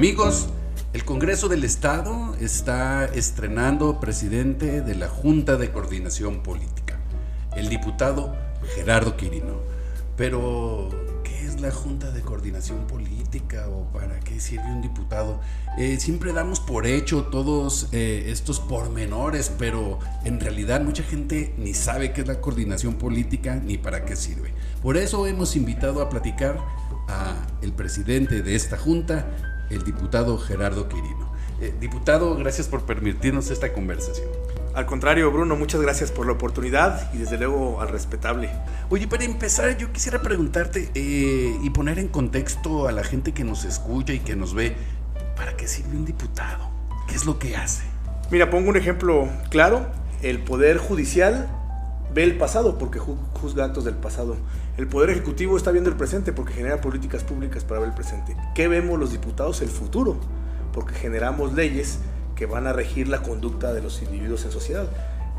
Amigos, el Congreso del Estado está estrenando presidente de la Junta de Coordinación Política, el diputado Gerardo Quirino. Pero, ¿qué es la Junta de Coordinación Política o para qué sirve un diputado? Eh, siempre damos por hecho todos eh, estos pormenores, pero en realidad mucha gente ni sabe qué es la coordinación política ni para qué sirve. Por eso hemos invitado a platicar a el presidente de esta junta, el diputado Gerardo Quirino. Eh, diputado, gracias por permitirnos esta conversación. Al contrario, Bruno, muchas gracias por la oportunidad y desde luego al respetable. Oye, para empezar, yo quisiera preguntarte eh, y poner en contexto a la gente que nos escucha y que nos ve, ¿para qué sirve un diputado? ¿Qué es lo que hace? Mira, pongo un ejemplo claro. El Poder Judicial ve el pasado porque juzga actos del pasado. El Poder Ejecutivo está viendo el presente porque genera políticas públicas para ver el presente. ¿Qué vemos los diputados? El futuro, porque generamos leyes que van a regir la conducta de los individuos en sociedad.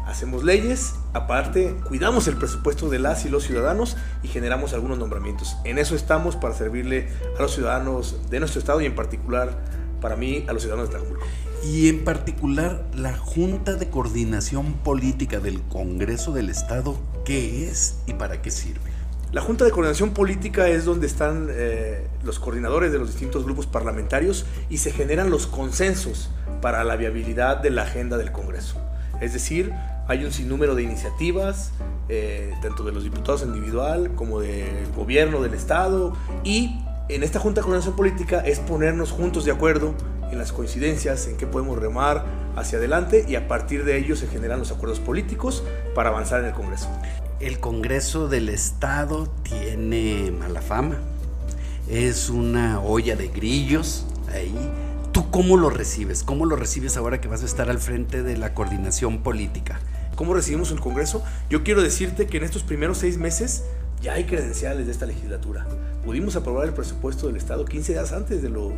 Hacemos leyes, aparte cuidamos el presupuesto de las y los ciudadanos y generamos algunos nombramientos. En eso estamos para servirle a los ciudadanos de nuestro estado y en particular para mí a los ciudadanos de Tlajumulco y en particular la Junta de Coordinación Política del Congreso del Estado, ¿qué es y para qué sirve? La Junta de Coordinación Política es donde están eh, los coordinadores de los distintos grupos parlamentarios y se generan los consensos para la viabilidad de la agenda del Congreso. Es decir, hay un sinnúmero de iniciativas, eh, tanto de los diputados individual como del gobierno del Estado, y en esta Junta de Coordinación Política es ponernos juntos de acuerdo en las coincidencias, en qué podemos remar hacia adelante y a partir de ello se generan los acuerdos políticos para avanzar en el Congreso. El Congreso del Estado tiene mala fama, es una olla de grillos ahí. ¿Tú cómo lo recibes? ¿Cómo lo recibes ahora que vas a estar al frente de la coordinación política? ¿Cómo recibimos el Congreso? Yo quiero decirte que en estos primeros seis meses ya hay credenciales de esta legislatura. Pudimos aprobar el presupuesto del Estado 15 días antes de lo,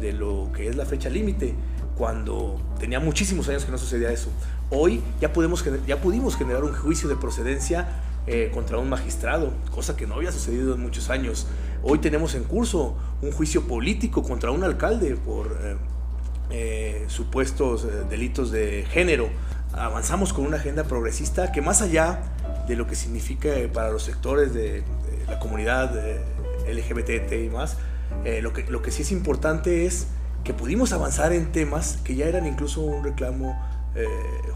de lo que es la fecha límite, cuando tenía muchísimos años que no sucedía eso. Hoy ya, podemos, ya pudimos generar un juicio de procedencia eh, contra un magistrado, cosa que no había sucedido en muchos años. Hoy tenemos en curso un juicio político contra un alcalde por eh, eh, supuestos delitos de género. Avanzamos con una agenda progresista que más allá de lo que significa para los sectores de, la comunidad LGBT y más, eh, lo, que, lo que sí es importante es que pudimos avanzar en temas que ya eran incluso un reclamo eh,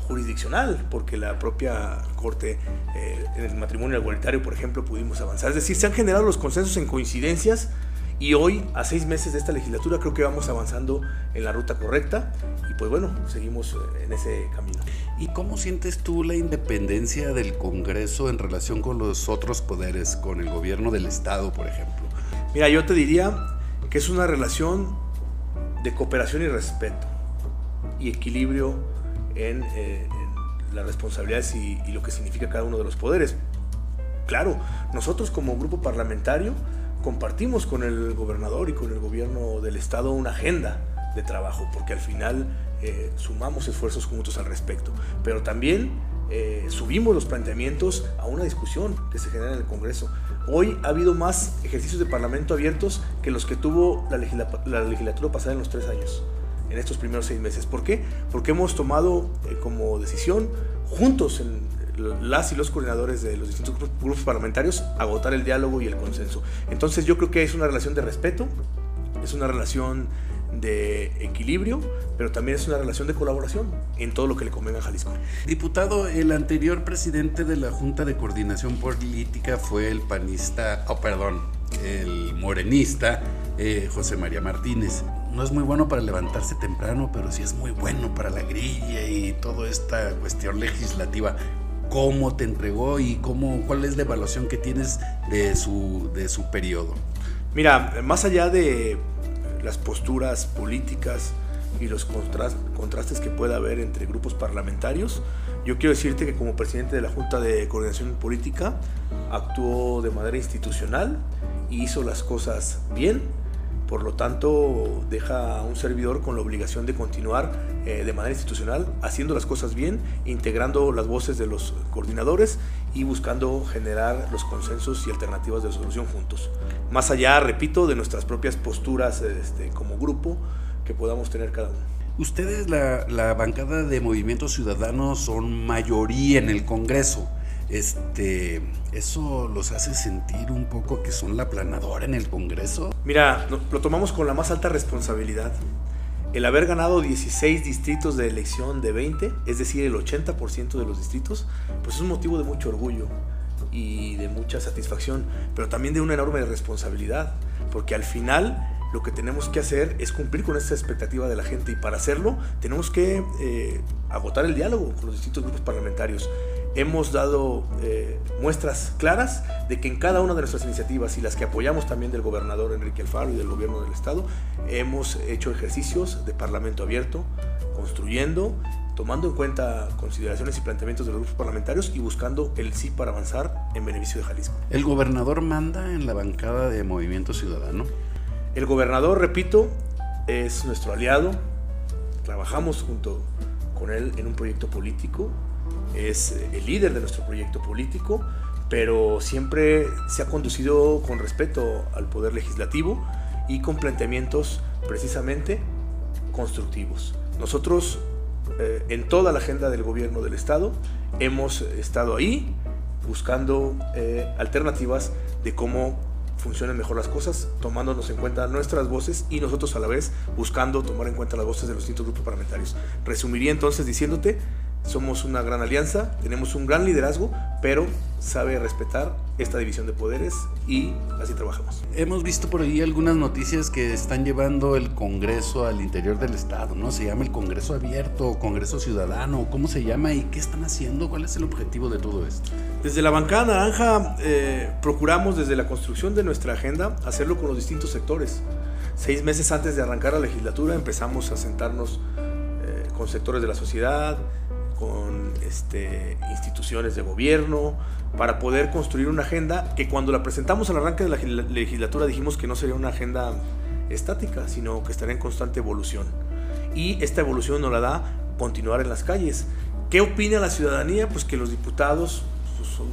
jurisdiccional, porque la propia Corte eh, en el matrimonio igualitario, por ejemplo, pudimos avanzar. Es decir, se han generado los consensos en coincidencias y hoy, a seis meses de esta legislatura, creo que vamos avanzando en la ruta correcta y pues bueno, seguimos en ese camino. ¿Y cómo sientes tú la independencia del Congreso en relación con los otros poderes, con el gobierno del Estado, por ejemplo? Mira, yo te diría que es una relación de cooperación y respeto y equilibrio en, eh, las responsabilidades y, lo que significa cada uno de los poderes. Claro, nosotros como grupo parlamentario compartimos con el gobernador y con el gobierno del estado una agenda de trabajo, porque al final eh, sumamos esfuerzos juntos al respecto, pero también eh, subimos los planteamientos a una discusión que se genera en el Congreso. Hoy ha habido más ejercicios de Parlamento abiertos que los que tuvo la, legislatura pasada en los tres años, en estos primeros seis meses. ¿Por qué? Porque hemos tomado eh, como decisión juntos las y los coordinadores de los distintos grupos parlamentarios agotar el diálogo y el consenso. Entonces yo creo que es una relación de respeto, es una relación de equilibrio, pero también es una relación de colaboración en todo lo que le convenga a Jalisco. Diputado, el anterior presidente de la Junta de Coordinación Política fue el panista, oh perdón, el morenista eh, José María Martínez. No es muy bueno para levantarse temprano, pero sí es muy bueno para la grilla y toda esta cuestión legislativa. ¿Cómo te entregó y cómo, cuál es la evaluación que tienes de su, de su periodo? Mira, más allá de las posturas políticas y los contrastes que pueda haber entre grupos parlamentarios. Yo quiero decirte que como presidente de la Junta de Coordinación Política actuó de manera institucional y hizo las cosas bien. Por lo tanto, deja a un servidor con la obligación de continuar eh, de manera institucional haciendo las cosas bien, integrando las voces de los coordinadores y buscando generar los consensos y alternativas de solución juntos. Más allá, repito, de nuestras propias posturas este, como grupo que podamos tener cada uno. Ustedes, la, la bancada de Movimiento Ciudadano, son mayoría en el Congreso. Este, ¿Eso los hace sentir un poco que son la planadora en el Congreso? Mira, lo tomamos con la más alta responsabilidad. El haber ganado 16 distritos de elección de 20, es decir, el 80% de los distritos, pues es un motivo de mucho orgullo y de mucha satisfacción, pero también de una enorme responsabilidad, porque al final lo que tenemos que hacer es cumplir con esta expectativa de la gente y para hacerlo tenemos que eh, agotar el diálogo con los distintos grupos parlamentarios. Hemos dado eh, muestras claras de que en cada una de nuestras iniciativas y las que apoyamos también del gobernador Enrique Alfaro y del gobierno del estado, hemos hecho ejercicios de parlamento abierto, construyendo, tomando en cuenta consideraciones y planteamientos de los grupos parlamentarios y buscando el sí para avanzar en beneficio de Jalisco. ¿El gobernador manda en la bancada de Movimiento Ciudadano? El gobernador, repito, es nuestro aliado. Trabajamos junto con él en un proyecto político. Es el líder de nuestro proyecto político, pero siempre se ha conducido con respeto al poder legislativo y con planteamientos precisamente constructivos. Nosotros eh, en toda la agenda del gobierno del Estado hemos estado ahí buscando eh, alternativas de cómo funcionen mejor las cosas, tomándonos en cuenta nuestras voces y nosotros a la vez buscando tomar en cuenta las voces de los distintos grupos parlamentarios. Resumiría entonces diciéndote somos una gran alianza, tenemos un gran liderazgo, pero sabe respetar esta división de poderes y así trabajamos. Hemos visto por ahí algunas noticias que están llevando el Congreso al interior del Estado, ¿no? Se llama el Congreso Abierto, Congreso Ciudadano, ¿cómo se llama y qué están haciendo? ¿Cuál es el objetivo de todo esto? Desde la bancada naranja eh, procuramos desde la construcción de nuestra agenda hacerlo con los distintos sectores. Seis meses antes de arrancar la legislatura empezamos a sentarnos eh, con sectores de la sociedad, con este, instituciones de gobierno, para poder construir una agenda que cuando la presentamos al arranque de la legislatura dijimos que no sería una agenda estática, sino que estaría en constante evolución. Y esta evolución nos la da continuar en las calles. ¿Qué opina la ciudadanía? Pues que los diputados pues, son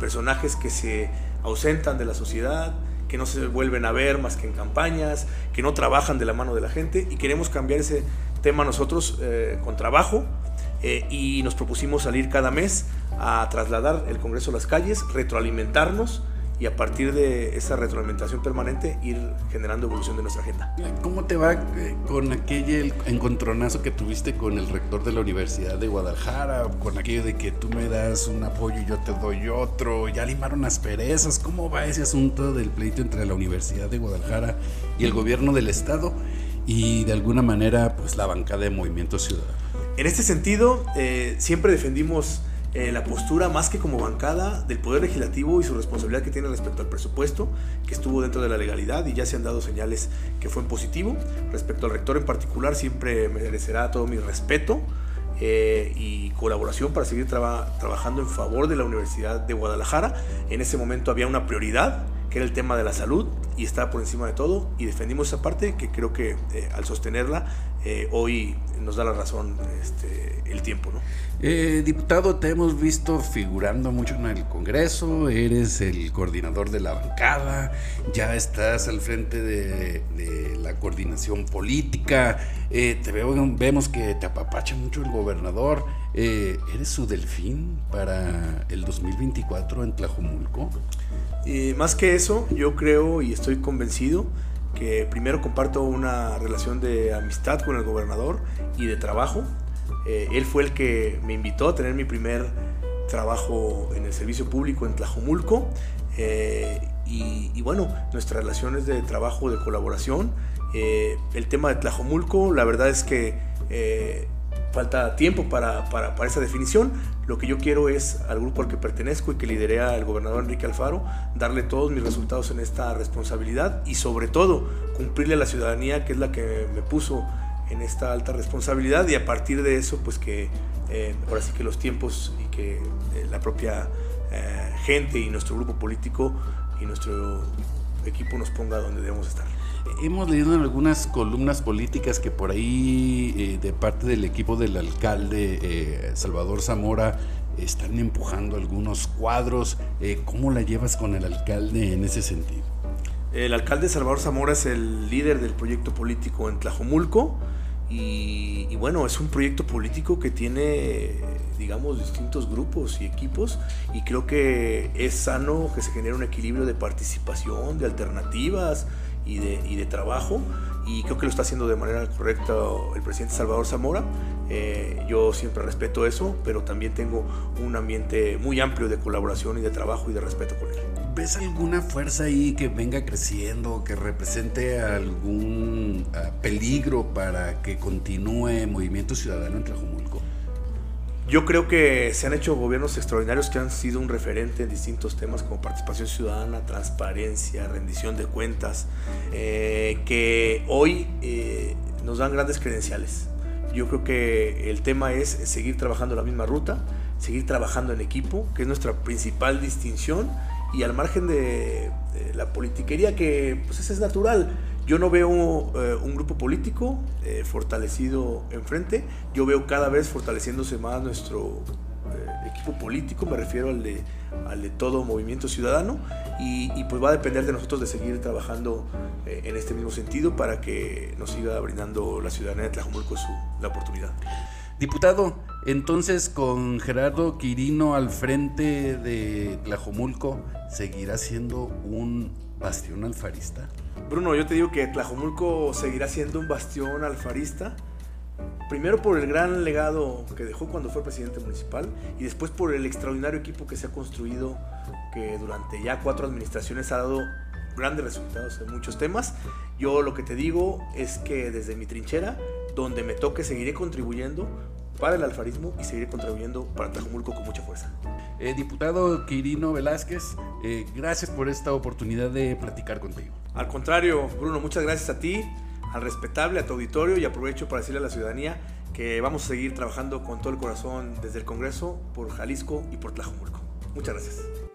personajes que se ausentan de la sociedad, que no se vuelven a ver más que en campañas, que no trabajan de la mano de la gente y queremos cambiar ese tema nosotros eh, con trabajo eh, y nos propusimos salir cada mes a trasladar el Congreso a las calles, retroalimentarnos y a partir de esa retroalimentación permanente ir generando evolución de nuestra agenda. ¿Cómo te va eh, con aquel encontronazo que tuviste con el rector de la Universidad de Guadalajara? Con aquello de que tú me das un apoyo y yo te doy otro, ya limaron las perezas. ¿Cómo va ese asunto del pleito entre la Universidad de Guadalajara y el gobierno del estado? Y de alguna manera, pues la bancada de Movimiento Ciudadano. En este sentido, eh, siempre defendimos eh, la postura más que como bancada del Poder Legislativo y su responsabilidad que tiene respecto al presupuesto, que estuvo dentro de la legalidad y ya se han dado señales que fue positivo. Respecto al rector en particular, siempre merecerá todo mi respeto. Eh, y colaboración para seguir trabajando en favor de la Universidad de Guadalajara. En ese momento había una prioridad, que era el tema de la salud, y estaba por encima de todo, y defendimos esa parte que creo que al sostenerla eh, hoy nos da la razón este, el tiempo. ¿no? Eh, diputado, te hemos visto figurando mucho en el Congreso, eres el coordinador de la bancada, ya estás al frente de, la coordinación política, eh, te veo, vemos que te apapacha mucho el gobernador, ¿eres su delfín para el 2024 en Tlajomulco? Más que eso, yo creo y estoy convencido que primero comparto una relación de amistad con el gobernador y de trabajo. Eh, él fue el que me invitó a tener mi primer trabajo en el servicio público en Tlajomulco. Eh, y, bueno, nuestras relaciones de trabajo, de colaboración. Eh, el tema de Tlajomulco, la verdad es que falta tiempo para, para, para, esa definición. Lo que yo quiero es al grupo al que pertenezco y que lidera el gobernador Enrique Alfaro, darle todos mis resultados en esta responsabilidad y sobre todo cumplirle a la ciudadanía que es la que me puso en esta alta responsabilidad y a partir de eso pues que eh, ahora sí que los tiempos y que eh, la propia eh, gente y nuestro grupo político y nuestro equipo nos ponga donde debemos estar hemos leído en algunas columnas políticas que por ahí, eh, de parte del equipo del alcalde eh, Salvador Zamora, están empujando algunos cuadros. Eh, ¿Cómo la llevas con el alcalde en ese sentido? El alcalde Salvador Zamora es el líder del proyecto político en Tlajomulco y, bueno, es un proyecto político que tiene, digamos, distintos grupos y equipos y creo que es sano que se genere un equilibrio de participación, de alternativas y de, y de trabajo y creo que lo está haciendo de manera correcta el presidente Salvador Zamora. Eh, yo siempre respeto eso, pero también tengo un ambiente muy amplio de colaboración y de trabajo y de respeto con él. ¿Ves alguna fuerza ahí que venga creciendo, que represente algún ah, peligro para que continúe Movimiento Ciudadano en Tlajumulco? Yo creo que se han hecho gobiernos extraordinarios que han sido un referente en distintos temas como participación ciudadana, transparencia, rendición de cuentas, eh, que hoy eh, nos dan grandes credenciales. Yo creo que el tema es seguir trabajando la misma ruta, seguir trabajando en equipo, que es nuestra principal distinción, y al margen de, la politiquería que pues es natural yo no veo eh, un grupo político eh, fortalecido enfrente, yo veo cada vez fortaleciéndose más nuestro eh, equipo político, me refiero al de, todo movimiento ciudadano, y, pues va a depender de nosotros de seguir trabajando en este mismo sentido para que nos siga brindando la ciudadanía de Tlajumulco su, la oportunidad. Diputado, entonces con Gerardo Quirino al frente de Tlajomulco, ¿seguirá siendo un bastión alfarista? Bruno, yo te digo que Tlajomulco seguirá siendo un bastión alfarista. Primero por el gran legado que dejó cuando fue presidente municipal y después por el extraordinario equipo que se ha construido, que durante ya cuatro administraciones ha dado grandes resultados en muchos temas. Yo lo que te digo es que desde mi trinchera, donde me toque, seguiré contribuyendo para el alfarismo y seguiré contribuyendo para Tlajomulco con mucha fuerza. Eh, diputado Quirino Velázquez, eh, gracias por esta oportunidad de platicar contigo. Al contrario, Bruno, muchas gracias a ti, al respetable, a tu auditorio y aprovecho para decirle a la ciudadanía que vamos a seguir trabajando con todo el corazón desde el Congreso por Jalisco y por Tlajomulco. Muchas gracias.